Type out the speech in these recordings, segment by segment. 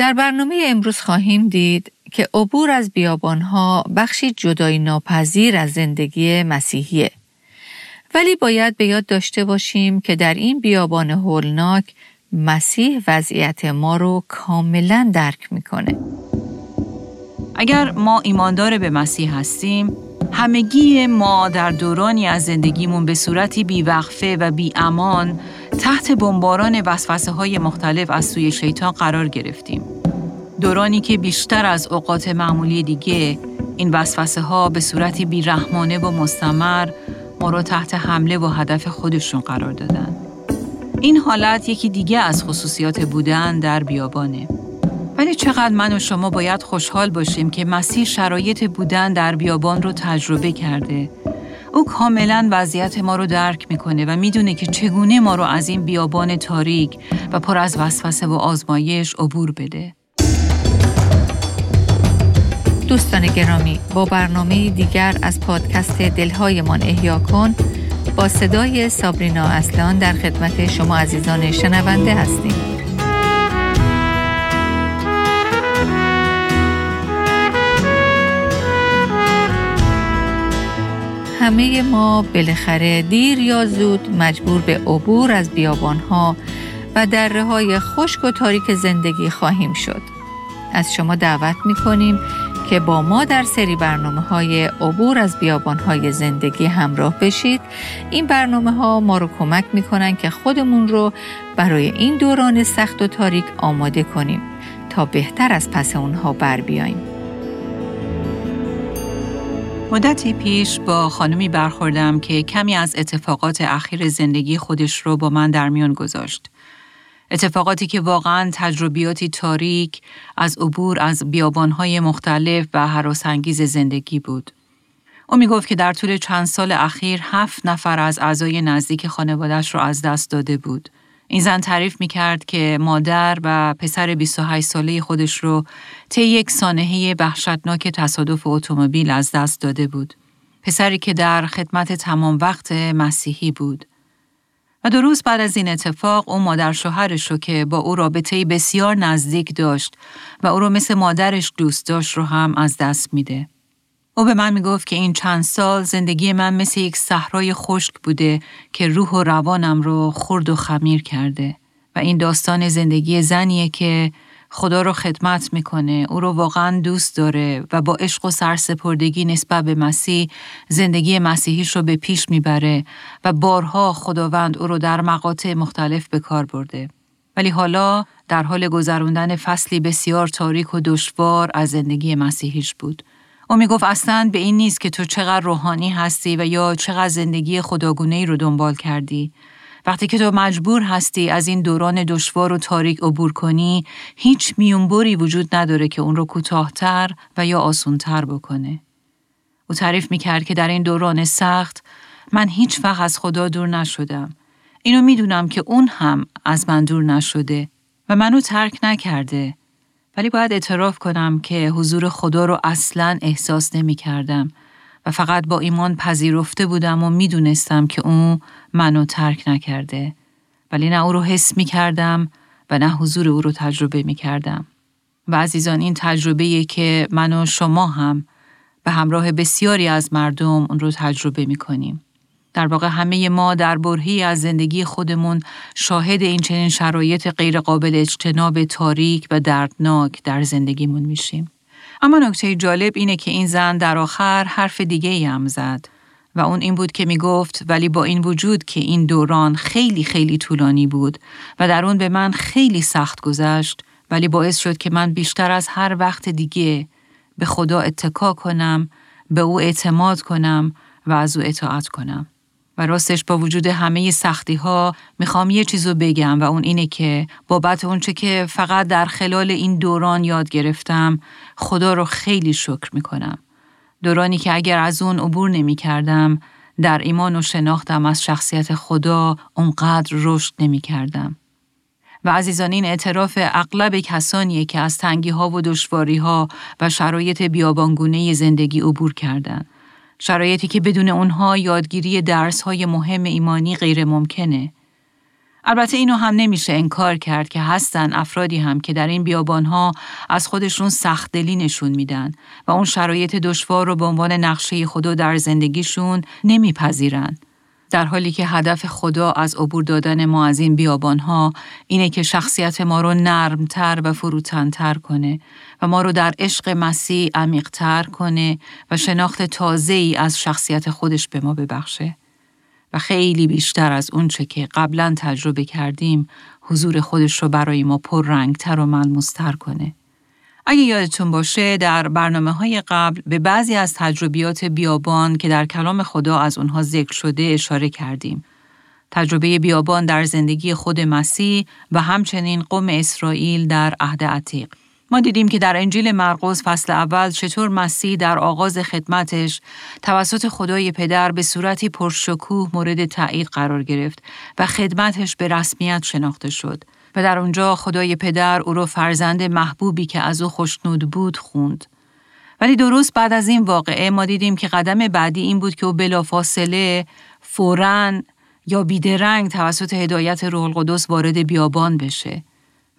در برنامه امروز خواهیم دید که عبور از بیابانها بخشی جدای ناپذیر از زندگی مسیحیه. ولی باید به یاد داشته باشیم که در این بیابان هولناک مسیح وضعیت ما رو کاملا درک می‌کنه. اگر ما ایماندار به مسیح هستیم، همگی ما در دورانی از زندگیمون به صورتی بیوقفه و بی امان تحت بمباران وسوسه های مختلف از سوی شیطان قرار گرفتیم. دورانی که بیشتر از اوقات معمولی دیگه این وسوسه ها به صورتی بیرحمانه و مستمر ما رو تحت حمله و هدف خودشون قرار دادن. این حالت یکی دیگه از خصوصیات بودن در بیابانه. ولی چقدر من و شما باید خوشحال باشیم که مسیح شرایط بودن در بیابان رو تجربه کرده. او کاملا وضعیت ما رو درک می‌کنه و می‌دونه که چگونه ما رو از این بیابان تاریک و پر از وسوسه و آزمایش عبور بده. دوستان گرامی با برنامه دیگر از پادکست دلهایمان احیا کن با صدای سابرینا اصلان در خدمت شما عزیزان شنونده هستیم همه ما بالاخره دیر یا زود مجبور به عبور از بیابانها و دره های خشک و تاریک زندگی خواهیم شد. از شما دعوت می کنیم که با ما در سری برنامه های عبور از بیابان های زندگی همراه بشید این برنامه ها ما رو کمک می کنن که خودمون رو برای این دوران سخت و تاریک آماده کنیم تا بهتر از پس اونها بر بیاییم. مدتی پیش با خانمی برخوردم که کمی از اتفاقات اخیر زندگی خودش رو با من در میان گذاشت. اتفاقاتی که واقعا تجربیاتی تاریک از عبور از بیابانهای مختلف و حراسانگیز زندگی بود. او می گفت که در طول چند سال اخیر هفت نفر از اعضای نزدیک خانوادش را از دست داده بود. این زن تعریف می کرد که مادر و پسر 28 ساله خودش رو طی یک سانحه وحشتناک تصادف اتومبیل از دست داده بود. پسری که در خدمت تمام وقت مسیحی بود. و دو روز بعد از این اتفاق او مادر شوهرش رو که با او رابطه بسیار نزدیک داشت و او رو مثل مادرش دوست داشت رو هم از دست میده. او به من می‌گفت که این چند سال زندگی من مثل یک صحرای خشک بوده که روح و روانم رو خرد و خمیر کرده و این داستان زندگی زنیه که خدا رو خدمت می‌کنه او رو واقعا دوست داره و با عشق و سرسپردگی نسبت به مسیح زندگی مسیحیش رو به پیش می‌بره و بارها خداوند او رو در مقاطع مختلف به کار برده. ولی حالا در حال گذراندن فصلی بسیار تاریک و دشوار از زندگی مسیحیش بود. او می گفت اصلا به این نیست که تو چقدر روحانی هستی و یا چقدر زندگی خداگونه ای رو دنبال کردی وقتی که تو مجبور هستی از این دوران دشوار و تاریک عبور کنی هیچ میونبری وجود نداره که اون رو کوتاهتر و یا آسونتر بکنه. او تعریف می‌کرد که در این دوران سخت من هیچ وقت از خدا دور نشدم. اینو می‌دونم که اون هم از من دور نشده و منو ترک نکرده. ولی باید اعتراف کنم که حضور خدا رو اصلا احساس نمی کردم و فقط با ایمان پذیرفته بودم و می‌دونستم که او منو ترک نکرده ولی نه او رو حس می کردم و نه حضور او رو تجربه می کردم. و عزیزان این تجربه که من و شما هم به همراه بسیاری از مردم اون رو تجربه می کنیم. در واقع همه ما در برهی از زندگی خودمون شاهد این چنین شرایط غیرقابل اجتناب تاریک و دردناک در زندگیمون میشیم. اما نکته جالب اینه که این زن در آخر حرف دیگه ای هم زد و اون این بود که می گفت ولی با این وجود که این دوران خیلی خیلی طولانی بود و در اون به من خیلی سخت گذشت ولی باعث شد که من بیشتر از هر وقت دیگه به خدا اتکا کنم، به او اعتماد کنم و از او اطاعت کنم. و راستش با وجود همه سختی ها می‌خوام یه چیزو بگم و اون اینه که بابت اونچه که فقط در خلال این دوران یاد گرفتم خدا رو خیلی شکر می‌کنم. دورانی که اگر از اون عبور نمی کردم در ایمان و شناختم از شخصیت خدا اونقدر رشد نمی کردم. و عزیزان این اعتراف اغلب کسانیه که از تنگی ها و دشواری ها و شرایط بیابانگونه زندگی عبور کردند. شرایطی که بدون اونها یادگیری درس های مهم ایمانی غیر ممکنه. البته اینو هم نمیشه انکار کرد که هستن افرادی هم که در این بیابانها از خودشون سخت دلی نشون میدن و اون شرایط دشوار رو به عنوان نقشه خدا در زندگیشون نمیپذیرن. در حالی که هدف خدا از عبور دادن ما از این بیابانها اینه که شخصیت ما رو نرمتر و فروتنتر کنه و ما رو در عشق مسیح عمیقتر کنه و شناخت تازه ای از شخصیت خودش به ما ببخشه. و خیلی بیشتر از اونچه که قبلا تجربه کردیم حضور خودش رو برای ما پر رنگتر و ملموستر کنه. اگه یادتون باشه در برنامه های قبل به بعضی از تجربیات بیابان که در کلام خدا از اونها ذکر شده اشاره کردیم. تجربه بیابان در زندگی خود مسیح و همچنین قوم اسرائیل در عهد عتیق. ما دیدیم که در انجیل مرقس فصل اول چطور مسیح در آغاز خدمتش توسط خدای پدر به صورتی پرشکوه مورد تایید قرار گرفت و خدمتش به رسمیت شناخته شد و در اونجا خدای پدر او را فرزند محبوبی که از او خوشنود بود خوند. ولی درست بعد از این واقعه ما دیدیم که قدم بعدی این بود که او بلافاصله فوراً یا بیدرنگ توسط هدایت روح القدس وارد بیابان بشه.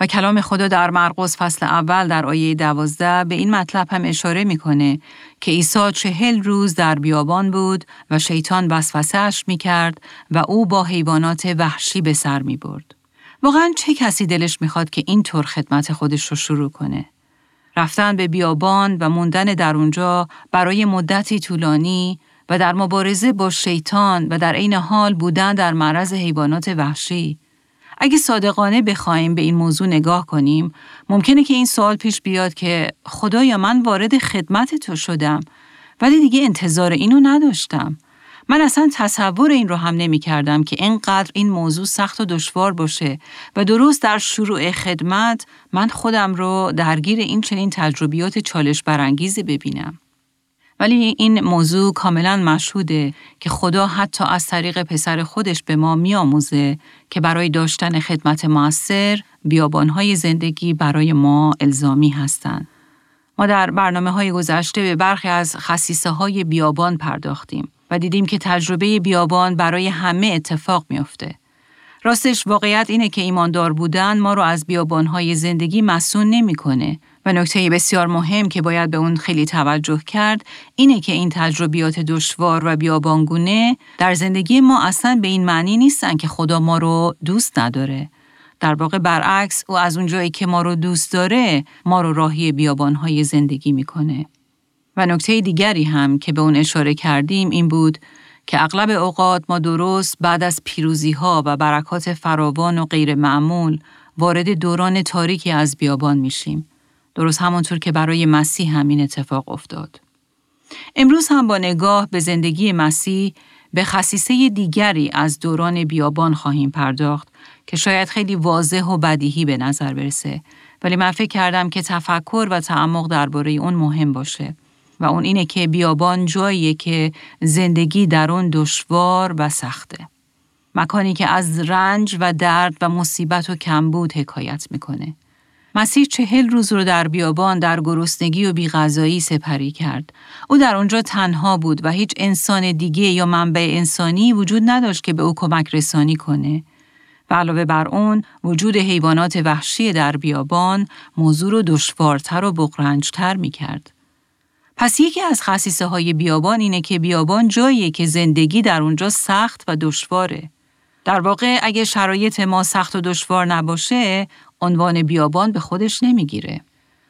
و کلام خدا در مرقس فصل اول در آیه دوازده به این مطلب هم اشاره می‌کنه که عیسی چهل روز در بیابان بود و شیطان وسوسه اش می کرد و او با حیوانات وحشی به سر می برد. واقعا چه کسی دلش می‌خواد که این طور خدمت خودش رو شروع کنه؟ رفتن به بیابان و موندن در اونجا برای مدتی طولانی و در مبارزه با شیطان و در عین حال بودن در معرض حیوانات وحشی اگه صادقانه بخوایم به این موضوع نگاه کنیم ممکنه که این سوال پیش بیاد که خدایا من وارد خدمت تو شدم ولی دیگه انتظار اینو نداشتم من اصلا تصور این رو هم نمی کردم که اینقدر این موضوع سخت و دشوار باشه و درست در شروع خدمت من خودم رو درگیر این چنین تجربیات چالش برانگیزی ببینم. ولی این موضوع کاملا مشهوده که خدا حتی از طریق پسر خودش به ما میآموزه که برای داشتن خدمت موثر بیابانهای زندگی برای ما الزامی هستند. ما در برنامه های گذشته به برخی از خصیصه های بیابان پرداختیم و دیدیم که تجربه بیابان برای همه اتفاق میافته. راستش واقعیت اینه که ایماندار بودن ما رو از بیابانهای زندگی مسون نمی‌کنه و نکته بسیار مهم که باید به اون خیلی توجه کرد اینه که این تجربیات دشوار و بیابانگونه در زندگی ما اصلا به این معنی نیستن که خدا ما رو دوست نداره. در واقع برعکس او از اونجایی که ما رو دوست داره ما رو راهی بیابانهای زندگی می‌کنه. و نکته دیگری هم که به اون اشاره کردیم این بود که اغلب اوقات ما درست بعد از پیروزی ها و برکات فراوان و غیر معمول وارد دوران تاریکی از بیابان میشیم. درست همانطور که برای مسیح همین اتفاق افتاد. امروز هم با نگاه به زندگی مسیح به خصیصه دیگری از دوران بیابان خواهیم پرداخت که شاید خیلی واضح و بدیهی به نظر برسه ولی من فکر کردم که تفکر و تعمق درباره اون مهم باشه و اون اینه که بیابان جاییه که زندگی در اون دشوار و سخته. مکانی که از رنج و درد و مصیبت و کمبود حکایت می‌کنه. مسیح چهل روز رو در بیابان در گرسنگی و بیغذایی سپری کرد. او در آنجا تنها بود و هیچ انسان دیگه یا منبع انسانی وجود نداشت که به او کمک رسانی کنه. و علاوه بر اون وجود حیوانات وحشی در بیابان موضوع رو دشوارتر و بغرنجتر می کرد. پس یکی از خصیصه های بیابان اینه که بیابان جاییه که زندگی در اونجا سخت و دشواره. در واقع اگه شرایط ما سخت و دشوار نباشه، عنوان بیابان به خودش نمی‌گیره.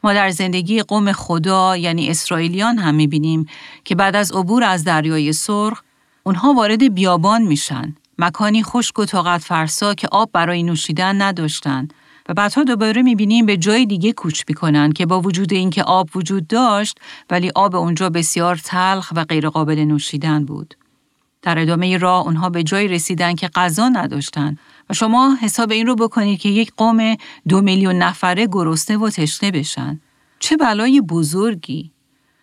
ما در زندگی قوم خدا یعنی اسرائیلیان هم می‌بینیم که بعد از عبور از دریای سرخ اونها وارد بیابان میشن. مکانی خشک و طاقت فرسا که آب برای نوشیدن نداشتن و بعدها دوباره می‌بینیم به جای دیگه کوچ می‌کنن که با وجود اینکه آب وجود داشت ولی آب اونجا بسیار تلخ و غیرقابل نوشیدن بود. در ادامه راه اونها به جایی رسیدن که غذا نداشتن و شما حساب این رو بکنید که یک قوم دو میلیون نفره گرسنه و تشنه بشن. چه بلای بزرگی!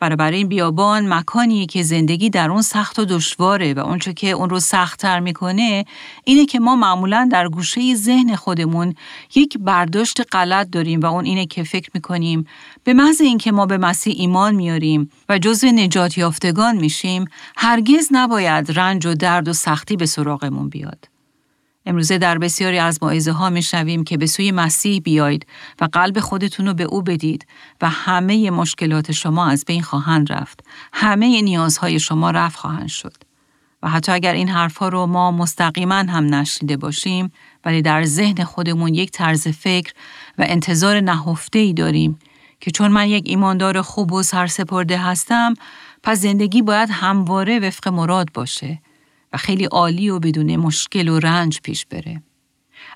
برای این بیابان مکانیه که زندگی در اون سخت و دشواره و اونچه که اون رو سختتر می‌کنه اینه که ما معمولا در گوشه ذهن خودمون یک برداشت غلط داریم و اون اینه که فکر می‌کنیم به محض اینکه ما به مسیح ایمان میاریم و جزو نجات یافتگان میشیم هرگز نباید رنج و درد و سختی به سراغمون بیاد. امروزه در بسیاری از معایزه ها می شویم که به سوی مسیح بیایید و قلب خودتون رو به او بدید و همه مشکلات شما از بین خواهند رفت. همه نیازهای شما رفت خواهند شد. و حتی اگر این حرفها رو ما مستقیما هم نشنیده باشیم ولی در ذهن خودمون یک طرز فکر و انتظار نهفته ای داریم که چون من یک ایماندار خوب و سرسپرده هستم پس زندگی باید همواره وفق مراد باشه و خیلی عالی و بدون مشکل و رنج پیش بره.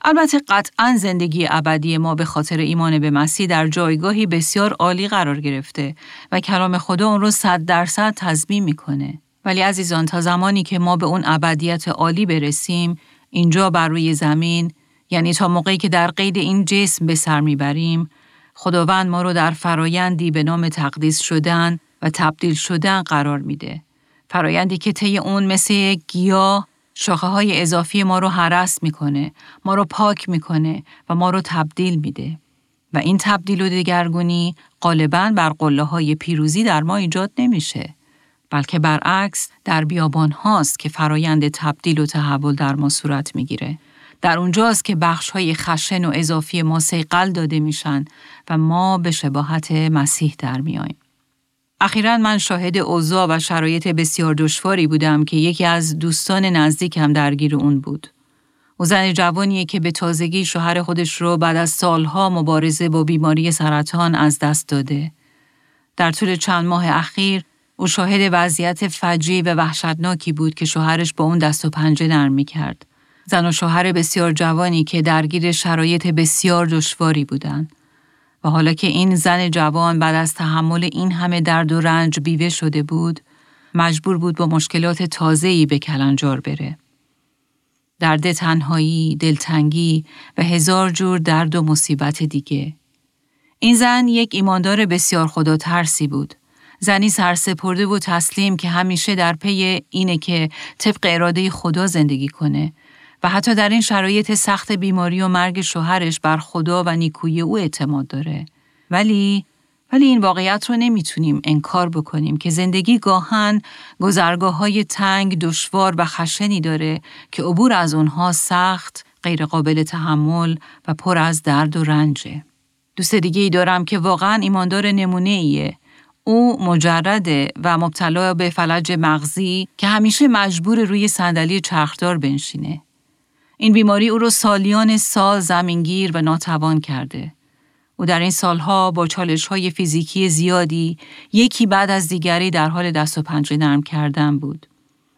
البته قطعا زندگی ابدی ما به خاطر ایمان به مسیح در جایگاهی بسیار عالی قرار گرفته و کلام خدا اون رو صد درصد تضمین می‌کنه. ولی عزیزان تا زمانی که ما به اون ابدیت عالی برسیم اینجا بر روی زمین یعنی تا موقعی که در قید این جسم به سر می‌بریم خداوند ما رو در فرایندی به نام تقدیس شدن و تبدیل شدن قرار میده. فرایندی که طی اون مثل گیاه شاخه های اضافی ما رو حرس می‌کنه، ما رو پاک می‌کنه و ما رو تبدیل میده. و این تبدیل و دگرگونی غالبا بر قله های پیروزی در ما ایجاد نمیشه. بلکه برعکس در بیابان هاست که فرایند تبدیل و تحول در ما صورت می‌گیره. در اونجاست که بخش های خشن و اضافی ما سیقل داده میشن و ما به شباهت مسیح در میاییم. اخیرا من شاهد اوضاع و شرایط بسیار دشواری بودم که یکی از دوستان نزدیکم درگیر اون بود. او زن جوانیه که به تازگی شوهر خودش رو بعد از سالها مبارزه با بیماری سرطان از دست داده. در طول چند ماه اخیر او شاهد وضعیت فجی و وحشتناکی بود که شوهرش با اون دست و پنجه نرم می کرد. زن و شوهر بسیار جوانی که درگیر شرایط بسیار دشواری بودند. و حالا که این زن جوان بعد از تحمل این همه درد و رنج بیوه شده بود، مجبور بود با مشکلات تازه‌ای به کلنجار بره. درد تنهایی، دلتنگی و هزار جور درد و مصیبت دیگه. این زن یک ایماندار بسیار خدا ترسی بود. زنی سرسپرده و تسلیم که همیشه در پی اینه که طبق اراده خدا زندگی کنه و حتی در این شرایط سخت بیماری و مرگ شوهرش بر خدا و نیکوی او اعتماد داره. ولی ولی این واقعیت رو نمی‌تونیم انکار بکنیم که زندگی گاهن گذرگاه های تنگ، دشوار و خشنی داره که عبور از اونها سخت، غیرقابل تحمل و پر از درد و رنجه. دوست دیگه ای دارم که واقعا ایماندار نمونه ایه. او مجرده و مبتلا به فلج مغزی که همیشه مجبور روی صندلی چرخدار بنشینه. این بیماری او را سالیان سال زمینگیر و ناتوان کرده. او در این سالها با چالش های فیزیکی زیادی یکی بعد از دیگری در حال دست و پنجه نرم کردن بود.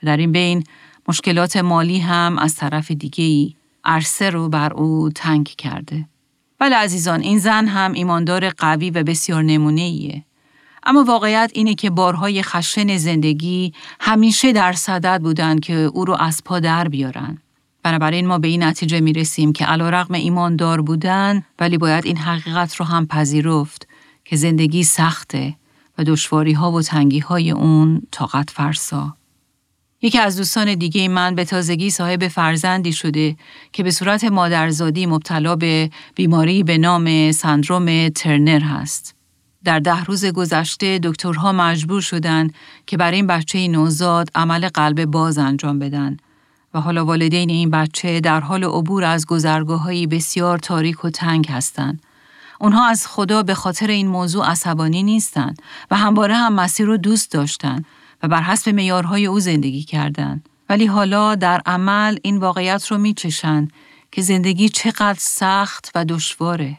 در این بین مشکلات مالی هم از طرف دیگه ای عرصه رو بر او تنگ کرده. ولی عزیزان این زن هم ایماندار قوی و بسیار نمونه ایه. اما واقعیت اینه که بارهای خشن زندگی همیشه در صدد بودند که او رو از پا در بیارن. بنابراین ما به این نتیجه می رسیم که علا رقم ایماندار بودن ولی باید این حقیقت رو هم پذیرفت که زندگی سخته و دشواری ها و تنگی های اون طاقت فرسا. یکی از دوستان دیگه من به تازگی صاحب فرزندی شده که به صورت مادرزادی مبتلا به بیماری به نام سندروم ترنر هست. در ده روز گذشته دکترها مجبور شدند که برای این بچه نوزاد عمل قلب باز انجام بدن و حالا والدین این بچه در حال عبور از گذرگاه بسیار تاریک و تنگ هستند. اونها از خدا به خاطر این موضوع عصبانی نیستند و همواره هم مسیر رو دوست داشتند و بر حسب معیارهای او زندگی کردند. ولی حالا در عمل این واقعیت رو میچشند که زندگی چقدر سخت و دشواره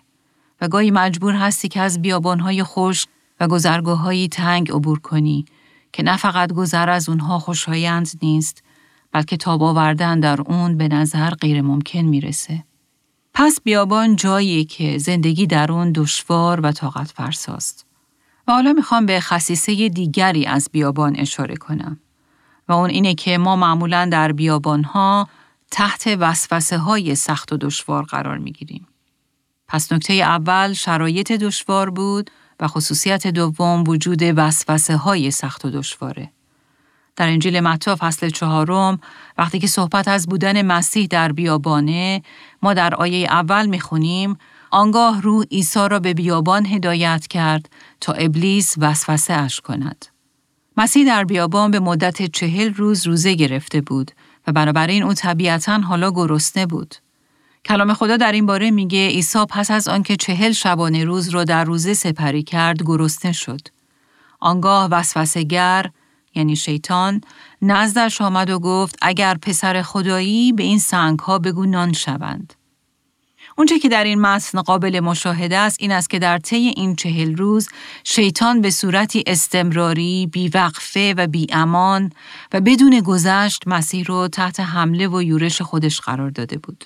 و گاهی مجبور هستی که از بیابانهای خوش و گذرگاه تنگ عبور کنی که نه فقط گذر از اونها خوشایند نیست بلکه تاب آوردن در اون به نظر غیر ممکن می‌رسه. پس بیابان جایی که زندگی در اون دشوار و طاقت فرساست. و حالا می‌خوام به خصیصه دیگری از بیابان اشاره کنم. و اون اینه که ما معمولا در بیابان ها تحت وسوسه های سخت و دشوار قرار می‌گیریم. پس نکته اول شرایط دشوار بود و خصوصیت دوم وجود وسوسه های سخت و دشواره. در انجیل متی فصل چهارم وقتی که صحبت از بودن مسیح در بیابانه ما در آیه اول می‌خونیم آنگاه روح عیسی را به بیابان هدایت کرد تا ابلیس وسوسه اش کند. مسیح در بیابان به مدت چهل روز روزه گرفته بود و بنابراین او طبیعتا حالا گرسنه بود. کلام خدا در این باره میگه عیسی پس از آنکه چهل شبانه روز را در روزه سپری کرد گرسنه شد. آنگاه وسوسهگر یعنی شیطان نزدش آمد و گفت اگر پسر خدایی به این سنگ ها بگو نان شوند. اونچه که در این متن قابل مشاهده است این است که در طی این چهل روز شیطان به صورتی استمراری، بیوقفه و بیامان و بدون گذشت مسیح رو تحت حمله و یورش خودش قرار داده بود.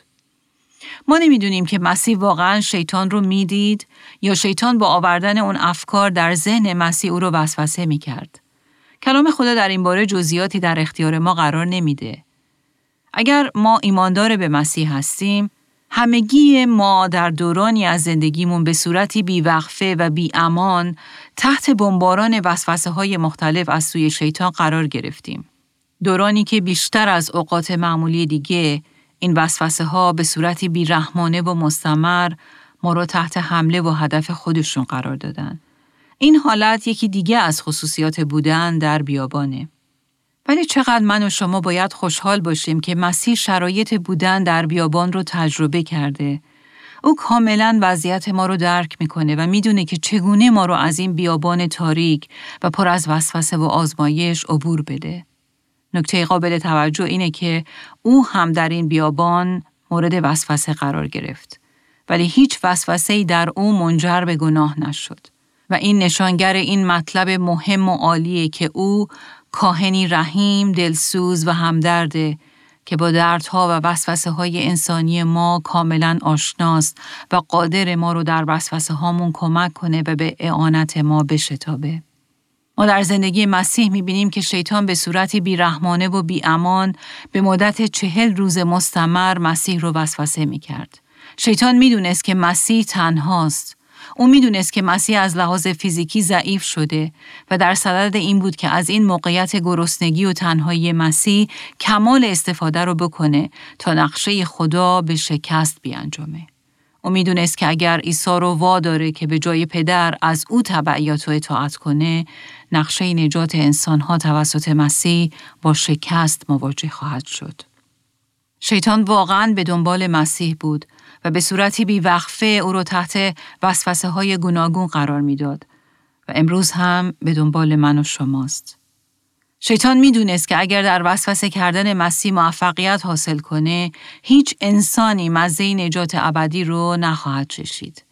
ما نمی‌دونیم که مسیح واقعا شیطان رو می‌دید یا شیطان با آوردن اون افکار در ذهن مسیح او رو وسوسه می‌کرد. کلام خدا در این باره جزئیاتی در اختیار ما قرار نمیده. اگر ما ایماندار به مسیح هستیم، همگی ما در دورانی از زندگیمون به صورتی بیوقفه و بی امان تحت بمباران وسوسه های مختلف از سوی شیطان قرار گرفتیم. دورانی که بیشتر از اوقات معمولی دیگه این وسوسه ها به صورتی بیرحمانه و مستمر ما رو تحت حمله و هدف خودشون قرار دادن. این حالت یکی دیگه از خصوصیات بودن در بیابانه. ولی چقدر من و شما باید خوشحال باشیم که مسیح شرایط بودن در بیابان رو تجربه کرده. او کاملا وضعیت ما رو درک می‌کنه و می‌دونه که چگونه ما رو از این بیابان تاریک و پر از وسوسه و آزمایش عبور بده. نکته قابل توجه اینه که او هم در این بیابان مورد وسوسه قرار گرفت. ولی هیچ وسوسه در او منجر به گناه نشد. و این نشانگر این مطلب مهم و عالیه که او کاهنی رحیم، دلسوز و همدرده که با دردها و وسوسه های انسانی ما کاملا آشناست و قادر ما رو در وسوسه هامون کمک کنه و به اعانت ما بشتابه. ما در زندگی مسیح می‌بینیم که شیطان به صورتی بیرحمانه و بیامان به مدت چهل روز مستمر مسیح رو وسوسه می‌کرد. شیطان می‌دونست که مسیح تنهاست او می‌دونست که مسیح از لحاظ فیزیکی ضعیف شده و در صدد این بود که از این موقعیت گرسنگی و تنهایی مسیح کمال استفاده رو بکنه تا نقشه خدا به شکست بیانجامه. او می‌دونست که اگر عیسی رو واداره که به جای پدر از او تبعیات و اطاعت کنه، نقشه نجات انسانها توسط مسیح با شکست مواجه خواهد شد. شیطان واقعا به دنبال مسیح بود و به صورتی بیوقفه او را تحت وسوسه های گوناگون قرار می‌داد و امروز هم به دنبال من و شماست. شیطان می‌دونست که اگر در وسوسه کردن مسیح موفقیت حاصل کنه، هیچ انسانی مزه نجات ابدی رو نخواهد چشید.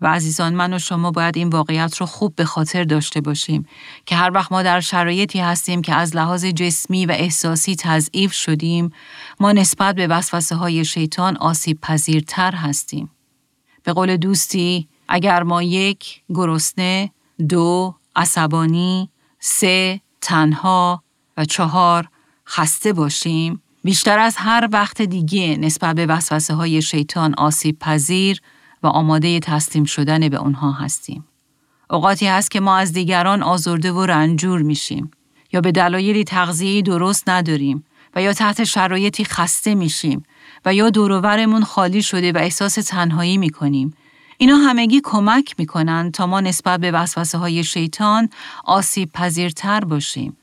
و عزیزان من و شما باید این واقعیت رو خوب به خاطر داشته باشیم که هر وقت ما در شرایطی هستیم که از لحاظ جسمی و احساسی تضعیف شدیم ما نسبت به وسوسه های شیطان آسیب پذیرتر هستیم. به قول دوستی اگر ما یک گرسنه، دو عصبانی، سه تنها و چهار خسته باشیم بیشتر از هر وقت دیگه نسبت به وسوسه های شیطان آسیب پذیر و آماده تسلیم شدن به اونها هستیم. اوقاتی هست که ما از دیگران آزرده و رنجور میشیم یا به دلایلی تغذیه درست نداریم و یا تحت شرایطی خسته میشیم و یا دوروورمون خالی شده و احساس تنهایی می‌کنیم. اینا همگی کمک می‌کنن تا ما نسبت به وسوسه های شیطان آسیب پذیرتر باشیم.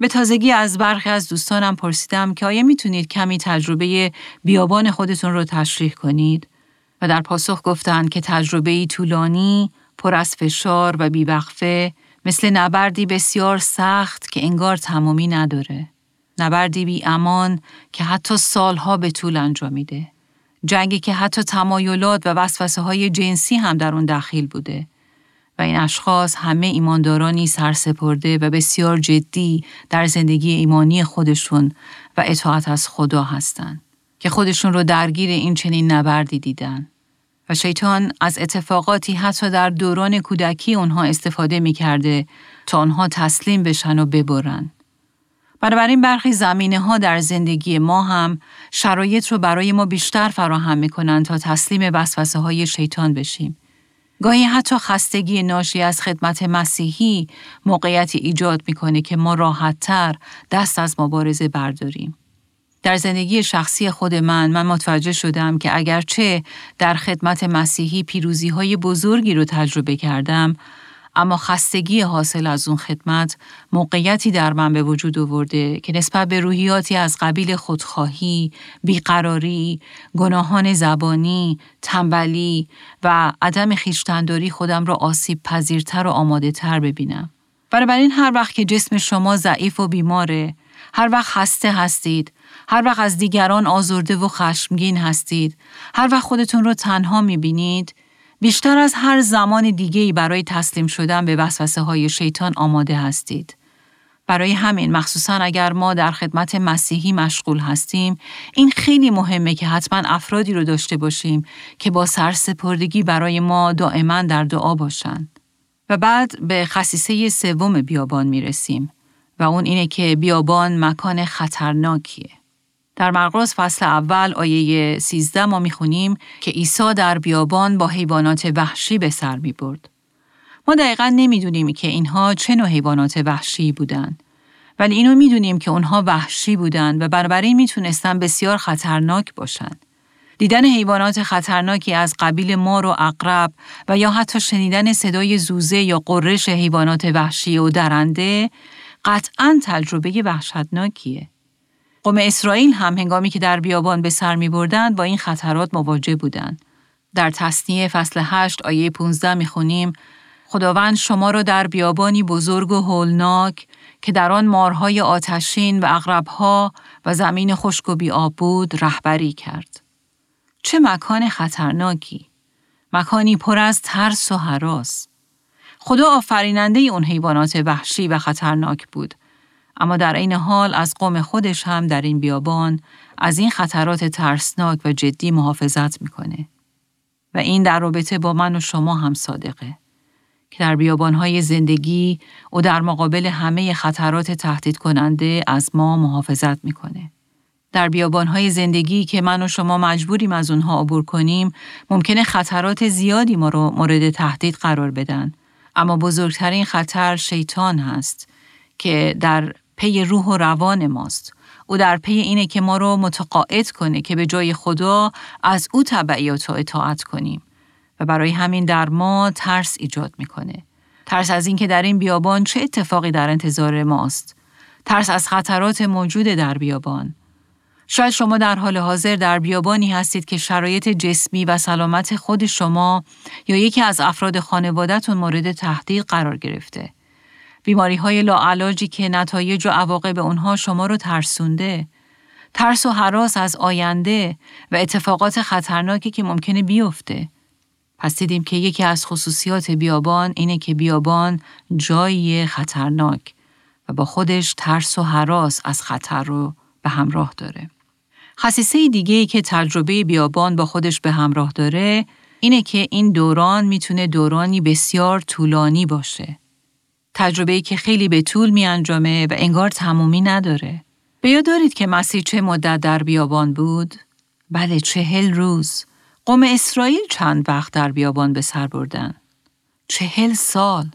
به تازگی از برخی از دوستانم پرسیدم که آیا می‌تونید کمی تجربه بیابان خودتون رو تشریح کنید؟ و در پاسخ گفتند که تجربه طولانی، پر از فشار و بیوقفه مثل نبردی بسیار سخت که انگار تمامی نداره. نبردی بی امان که حتی سالها به طول انجامیده. جنگی که حتی تمایلات و وسوسه های جنسی هم در اون دخیل بوده. و این اشخاص همه ایماندارانی سرسپرده و بسیار جدی در زندگی ایمانی خودشون و اطاعت از خدا هستند. که خودشون رو درگیر این چنین نبردی دیدن. و شیطان از اتفاقاتی حتی در دوران کودکی اونها استفاده می کرده تا آنها تسلیم بشن و ببرن. بنابراین برخی زمینه ها در زندگی ما هم شرایط رو برای ما بیشتر فراهم می کنن تا تسلیم وسوسه های شیطان بشیم. گاهی حتی خستگی ناشی از خدمت مسیحی موقعیتی ایجاد می‌کنه که ما راحتتر دست از مبارزه برداریم. در زندگی شخصی خود من من متوجه شدم که اگرچه در خدمت مسیحی پیروزی های بزرگی رو تجربه کردم اما خستگی حاصل از اون خدمت موقعیتی در من به وجود آورده که نسبت به روحیاتی از قبیل خودخواهی، بیقراری، گناهان زبانی، تنبلی و عدم خیشتنداری خودم را آسیب پذیرتر و آماده تر ببینم. بنابراین هر وقت که جسم شما ضعیف و بیماره، هر وقت خسته هستید، هر وقت از دیگران آزرده و خشمگین هستید، هر وقت خودتون رو تنها می‌بینید، بیشتر از هر زمان دیگه‌ای برای تسلیم شدن به وسوسه های شیطان آماده هستید. برای همین مخصوصا اگر ما در خدمت مسیحی مشغول هستیم این خیلی مهمه که حتما افرادی رو داشته باشیم که با سرسپردگی برای ما دائما در دعا باشند. و بعد به خصیصه سوم بیابان می رسیم و اون اینه که بیابان مکان خطرناکیه. در مرقس فصل اول آیه 13 ما می‌خونیم که عیسی در بیابان با حیوانات وحشی به سر می برد. ما دقیقا نمی‌دونیم که اینها چه نوع حیوانات وحشی بودند. ولی اینو می‌دونیم که اونها وحشی بودند و بنابراین می‌تونستن بسیار خطرناک باشند. دیدن حیوانات خطرناکی از قبیل مار و اقرب و یا حتی شنیدن صدای زوزه یا قررش حیوانات وحشی و درنده قطعا تجربه وحشتناکیه. قوم اسرائیل هم هنگامی که در بیابان به سر می بردند با این خطرات مواجه بودند. در تصنیه فصل 8 آیه 15 می خونیم خداوند شما را در بیابانی بزرگ و هولناک که در آن مارهای آتشین و اغربها و زمین خشک و بیاب بود رهبری کرد. چه مکان خطرناکی! مکانی پر از ترس و حراس. خدا آفریننده اون حیوانات وحشی و خطرناک بود اما در این حال از قوم خودش هم در این بیابان از این خطرات ترسناک و جدی محافظت می‌کنه. و این در رابطه با من و شما هم صادقه. که در بیابانهای زندگی او در مقابل همه خطرات تهدید کننده از ما محافظت می‌کنه. در بیابانهای زندگی که من و شما مجبوریم از اونها عبور کنیم، ممکنه خطرات زیادی ما رو مورد تهدید قرار بدن. اما بزرگترین خطر شیطان هست که در پی روح و روان ماست. او در پی اینه که ما رو متقاعد کنه که به جای خدا از او تبعیات و اطاعت کنیم و برای همین در ما ترس ایجاد می‌کنه. ترس از اینکه در این بیابان چه اتفاقی در انتظار ماست. ترس از خطرات موجود در بیابان. شاید شما در حال حاضر در بیابانی هستید که شرایط جسمی و سلامت خود شما یا یکی از افراد خانوادهتون مورد تهدید قرار گرفته. بیماری های لاعلاجی که نتایج و عواقب اونها شما رو ترسونده، ترس و حراس از آینده و اتفاقات خطرناکی که ممکنه بیفته. پس دیدیم که یکی از خصوصیات بیابان اینه که بیابان جایی خطرناک و با خودش ترس و حراس از خطر رو به همراه داره. خصیصه دیگه ای که تجربه بیابان با خودش به همراه داره اینه که این دوران می‌تونه دورانی بسیار طولانی باشه. تجربه که خیلی به طول می انجامه و انگار تمومی نداره. به یاد دارید که مسیح چه مدت در بیابان بود؟ بله چهل روز. قوم اسرائیل چند وقت در بیابان به سر بردن؟ چهل سال.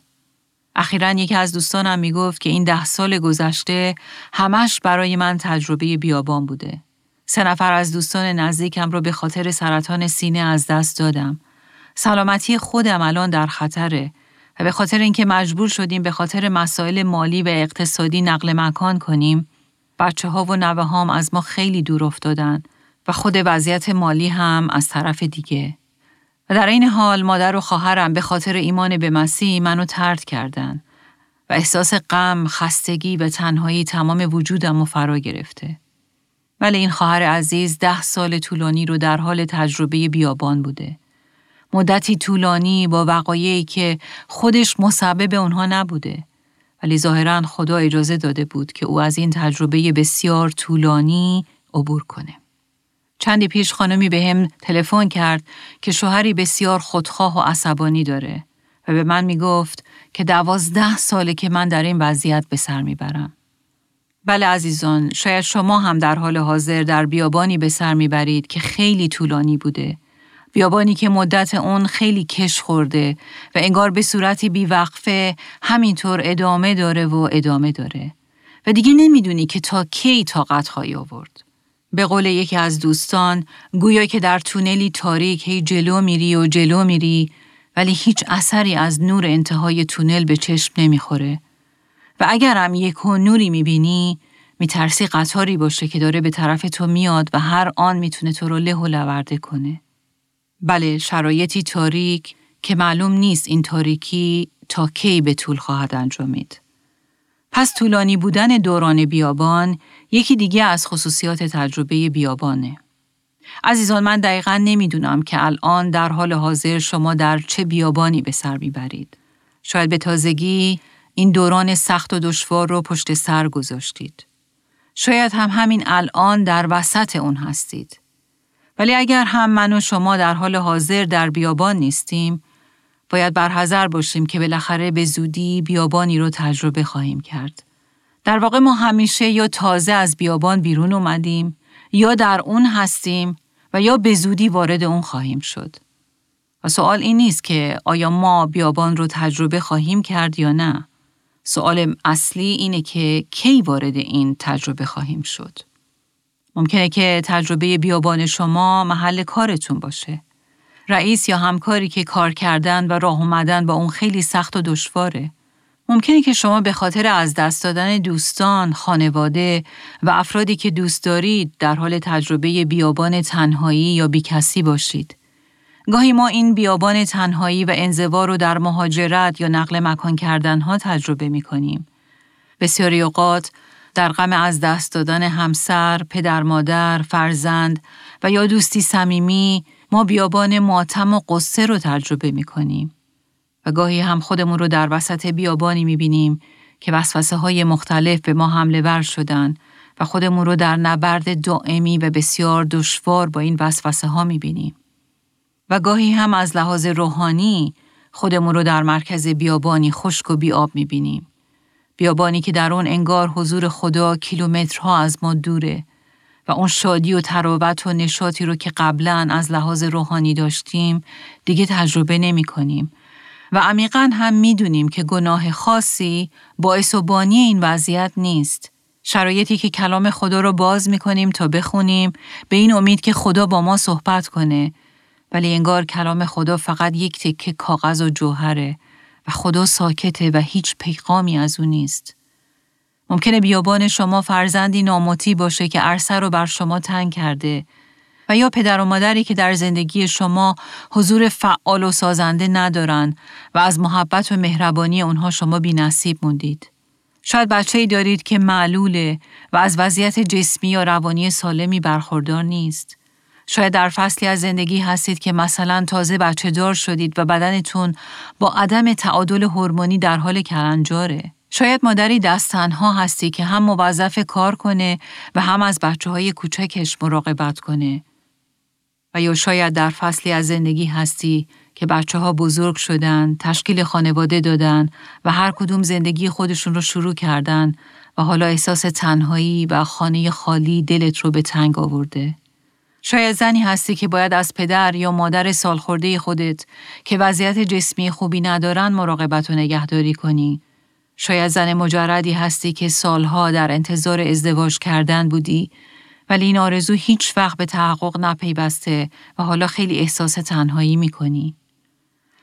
اخیرا یکی از دوستانم می گفت که این ده سال گذشته همش برای من تجربه بیابان بوده. سه نفر از دوستان نزدیکم رو به خاطر سرطان سینه از دست دادم. سلامتی خودم الان در خطره و به خاطر اینکه مجبور شدیم به خاطر مسائل مالی و اقتصادی نقل مکان کنیم، بچه ها و نوه هام از ما خیلی دور افتادن و خود وضعیت مالی هم از طرف دیگه. و در این حال مادر و خواهرم به خاطر ایمان به مسیح منو ترد کردن و احساس غم، خستگی و تنهایی تمام وجودم و فرا گرفته. ولی این خواهر عزیز ده سال طولانی رو در حال تجربه بیابان بوده. مدتی طولانی با وقایعی که خودش مسبب اونها نبوده. ولی ظاهرا خدا اجازه داده بود که او از این تجربه بسیار طولانی عبور کنه. چندی پیش خانمی به هم تلفن کرد که شوهری بسیار خودخواه و عصبانی داره و به من می گفت که دوازده ساله که من در این وضعیت به سر می‌برم. بله عزیزان، شاید شما هم در حال حاضر در بیابانی به سر می‌برید که خیلی طولانی بوده بیابانی که مدت اون خیلی کش خورده و انگار به صورتی بیوقفه همینطور ادامه داره و ادامه داره و دیگه نمی‌دونی که تا کی طاقت خواهی آورد. به قول یکی از دوستان گویا که در تونلی تاریک هی جلو میری و جلو میری ولی هیچ اثری از نور انتهای تونل به چشم نمی‌خوره و اگرم یک و نوری می‌بینی میترسی قطاری باشه که داره به طرف تو میاد و هر آن می‌تونه تو رو له و لورده کنه. بله شرایطی تاریک که معلوم نیست این تاریکی تا کی به طول خواهد انجامید. پس طولانی بودن دوران بیابان یکی دیگه از خصوصیات تجربه بیابانه. عزیزان من دقیقا نمی‌دونم که الان در حال حاضر شما در چه بیابانی به سر می‌برید. شاید به تازگی این دوران سخت و دشوار رو پشت سر گذاشتید. شاید هم همین الان در وسط اون هستید. ولی اگر هم من و شما در حال حاضر در بیابان نیستیم، باید برحضر باشیم که بالاخره به زودی بیابانی رو تجربه خواهیم کرد. در واقع ما همیشه یا تازه از بیابان بیرون اومدیم یا در اون هستیم و یا به زودی وارد اون خواهیم شد. و سوال این نیست که آیا ما بیابان رو تجربه خواهیم کرد یا نه. سوال اصلی اینه که کی وارد این تجربه خواهیم شد. ممکنه که تجربه بیابان شما محل کارتون باشه. رئیس یا همکاری که کار کردن و راه اومدن با اون خیلی سخت و دشواره. ممکنه که شما به خاطر از دست دادن دوستان، خانواده و افرادی که دوست دارید در حال تجربه بیابان تنهایی یا بیکسی باشید. گاهی ما این بیابان تنهایی و انزوا رو در مهاجرت یا نقل مکان کردن ها تجربه می کنیم. بسیاری اوقات در غم از دست دادن همسر، پدر مادر، فرزند و یا دوستی صمیمی ما بیابان ماتم و قصه رو تجربه می کنیم. و گاهی هم خودمون رو در وسط بیابانی می بینیم که وسوسه های مختلف به ما حمله ور شدن و خودمون رو در نبرد دائمی و بسیار دشوار با این وسوسه ها می بینیم. و گاهی هم از لحاظ روحانی خودمون رو در مرکز بیابانی خشک و بیاب می بینیم. بیابانی که در اون انگار حضور خدا کیلومترها از ما دوره و اون شادی و تراوت و نشاطی رو که قبلا از لحاظ روحانی داشتیم دیگه تجربه نمی کنیم. و عمیقا هم می‌دونیم که گناه خاصی باعث و بانی این وضعیت نیست. شرایطی که کلام خدا رو باز می کنیم تا بخونیم به این امید که خدا با ما صحبت کنه. ولی انگار کلام خدا فقط یک تکه کاغذ و جوهره. و خدا ساکته و هیچ پیغامی از او نیست. ممکنه بیابان شما فرزندی ناموتی باشه که عرصه رو بر شما تنگ کرده و یا پدر و مادری که در زندگی شما حضور فعال و سازنده ندارن و از محبت و مهربانی اونها شما بی نصیب موندید. شاید بچه ای دارید که معلوله و از وضعیت جسمی یا روانی سالمی برخوردار نیست. شاید در فصلی از زندگی هستید که مثلا تازه بچه دار شدید و بدنتون با عدم تعادل هورمونی در حال کلنجاره. شاید مادری دستنها هستی که هم موظف کار کنه و هم از بچه های کوچکش مراقبت کنه. و یا شاید در فصلی از زندگی هستی که بچه ها بزرگ شدن، تشکیل خانواده دادن و هر کدوم زندگی خودشون رو شروع کردن و حالا احساس تنهایی و خانه خالی دلت رو به تنگ آورده. شاید زنی هستی که باید از پدر یا مادر سالخورده خودت که وضعیت جسمی خوبی ندارن مراقبت و نگهداری کنی. شاید زن مجردی هستی که سالها در انتظار ازدواج کردن بودی ولی این آرزو هیچ وقت به تحقق نپیوسته و حالا خیلی احساس تنهایی می‌کنی.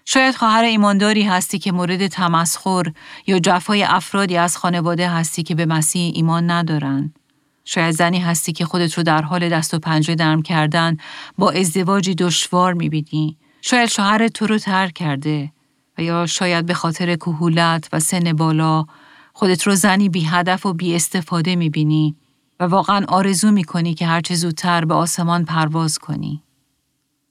شاید خواهر ایمانداری هستی که مورد تمسخر یا جفای افرادی از خانواده هستی که به مسیح ایمان ندارن. شاید زنی هستی که خودت رو در حال دست و پنجه درم کردن با ازدواجی دشوار می‌بینی. شاید شوهر تو رو ترک کرده و یا شاید به خاطر کهولت و سن بالا خودت رو زنی بی هدف و بی استفاده می‌بینی و واقعا آرزو می‌کنی که هرچه زودتر به آسمان پرواز کنی.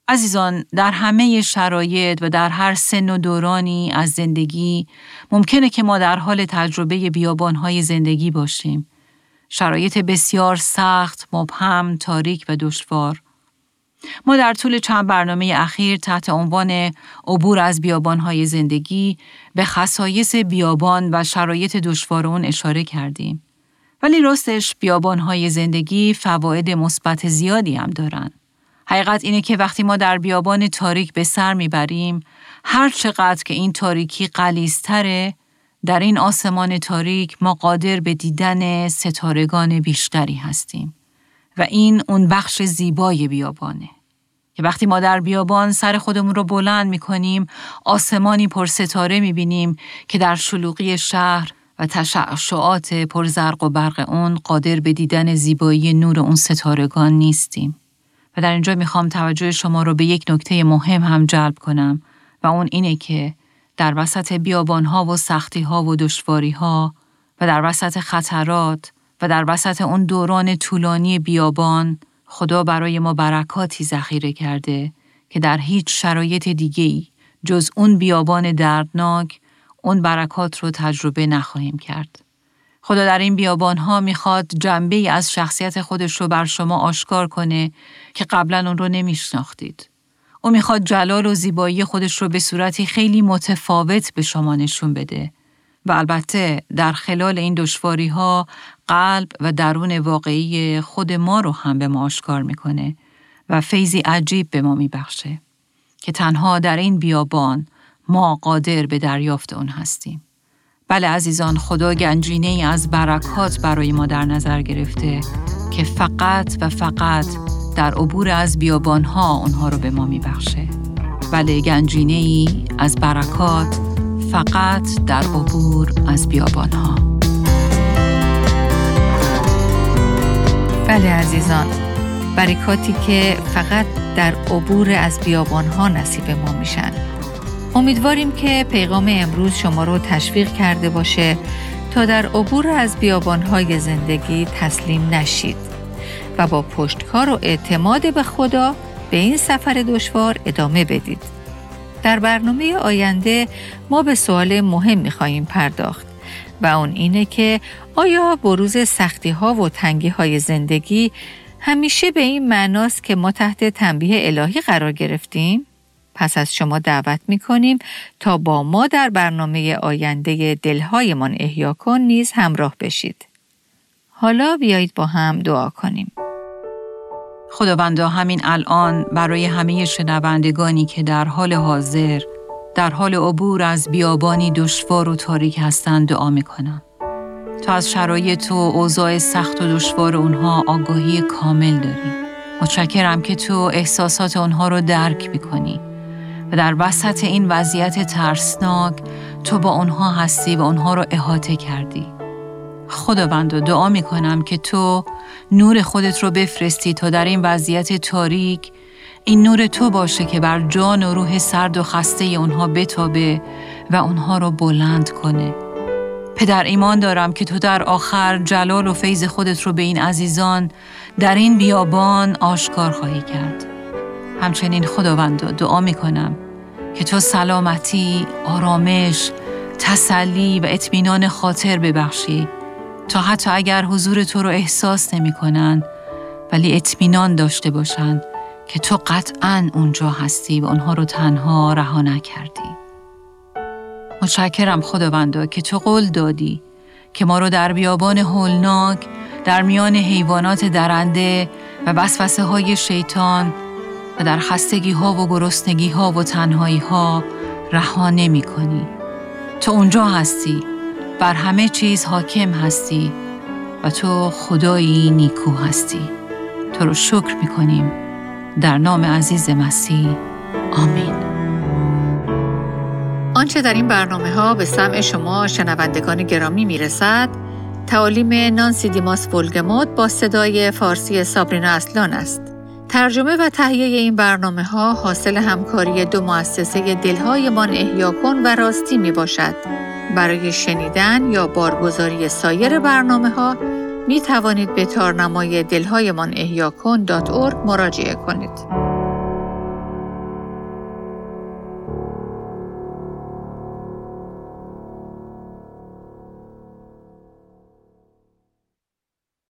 عزیزان در همه شرایط و در هر سن و دورانی از زندگی ممکنه که ما در حال تجربه بیابانهای زندگی باشیم. شرایط بسیار سخت، مبهم، تاریک و دشوار. ما در طول چند برنامه اخیر تحت عنوان عبور از بیابانهای زندگی به خصایص بیابان و شرایط دشوار اون اشاره کردیم. ولی راستش بیابانهای زندگی فواید مثبت زیادی هم دارن. حقیقت اینه که وقتی ما در بیابان تاریک به سر می‌بریم، هر چقدر که این تاریکی قلیزتره، در این آسمان تاریک ما قادر به دیدن ستارگان بیشتری هستیم و این اون بخش زیبای بیابانه. که وقتی ما در بیابان سر خودمون رو بلند می کنیم آسمانی پر ستاره می بینیم که در شلوغی شهر و تشعشعات پرزرق و برق اون قادر به دیدن زیبایی نور اون ستارگان نیستیم. و در اینجا می‌خوام توجه شما رو به یک نکته مهم هم جلب کنم و اون اینه که در وسط بیابانها و سختیها و دشواریها و در وسط خطرات و در وسط اون دوران طولانی بیابان خدا برای ما برکاتی ذخیره کرده که در هیچ شرایط دیگه جز اون بیابان دردناک اون برکات رو تجربه نخواهیم کرد. خدا در این بیابان ها می‌خواد جنبه از شخصیت خودش رو بر شما آشکار کنه که قبلا اون رو نمیشناختید. او می‌خواد جلال و زیبایی خودش رو به صورتی خیلی متفاوت به شما نشون بده و البته در خلال این دشواری ها قلب و درون واقعی خود ما رو هم به ما آشکار می‌کنه و فیضی عجیب به ما میبخشه که تنها در این بیابان ما قادر به دریافت اون هستیم. بله عزیزان خدا گنجینه از برکات برای ما در نظر گرفته که فقط و فقط در عبور از بیابان ها اونها رو به ما میبخشه. بله گنجینه ای از برکات فقط در عبور از بیابان ها. بله عزیزان برکاتی که فقط در عبور از بیابان ها نصیب ما میشن امیدواریم که پیغام امروز شما رو تشویق کرده باشه تا در عبور از بیابانهای زندگی تسلیم نشید و با پشتکار و اعتماد به خدا به این سفر دشوار ادامه بدید. در برنامه آینده ما به سوال مهم می‌خواهیم پرداخت و اون اینه که آیا بروز سختی ها و تنگی های زندگی همیشه به این معناست که ما تحت تنبیه الهی قرار گرفتیم؟ پس از شما دعوت می کنیم تا با ما در برنامه آینده دلهایمان احیا کن نیز همراه بشید. حالا بیایید با هم دعا کنیم. خداوندا همین الان برای همه شنوندگانی که در حال حاضر در حال عبور از بیابانی دشوار و تاریک هستند دعا می کنم. تا از شرایط و اوضاع سخت و دشوار اونها آگاهی کامل داری. متشکرم که تو احساسات اونها رو درک می‌کنی و در وسط این وضعیت ترسناک تو با آنها هستی و آنها رو احاطه کردی. خداوند دعا می کنم که تو نور خودت رو بفرستی تا در این وضعیت تاریک این نور تو باشه که بر جان و روح سرد و خسته اونها بتابه و اونها رو بلند کنه. پدر ایمان دارم که تو در آخر جلال و فیض خودت رو به این عزیزان در این بیابان آشکار خواهی کرد. همچنین خداوند دعا می کنم که تو سلامتی، آرامش، تسلی و اطمینان خاطر ببخشی تا حتی اگر حضور تو رو احساس نمی کنن ولی اطمینان داشته باشند که تو قطعا اونجا هستی و اونها رو تنها رها نکردی. متشکرم خداوندا که تو قول دادی که ما رو در بیابان هولناک در میان حیوانات درنده و وسوسه های شیطان و در خستگی ها و گرسنگی ها و تنهایی ها رها نمی کنی. تو اونجا هستی بر همه چیز حاکم هستی و تو خدایی نیکو هستی تو رو شکر می کنیم در نام عزیز مسیح آمین آنچه در این برنامه ها به سمع شما شنوندگان گرامی می رسد تعالیم نانسی دیماس ولگموت با صدای فارسی سابرینا اصلان است. ترجمه و تهیه این برنامه ها حاصل همکاری دو مؤسسه دلهایمان احیا کن و راستی می باشد. برای شنیدن یا بارگزاری سایر برنامه ها می توانید به تارنمای دلهایمان احیا کن مراجعه کنید.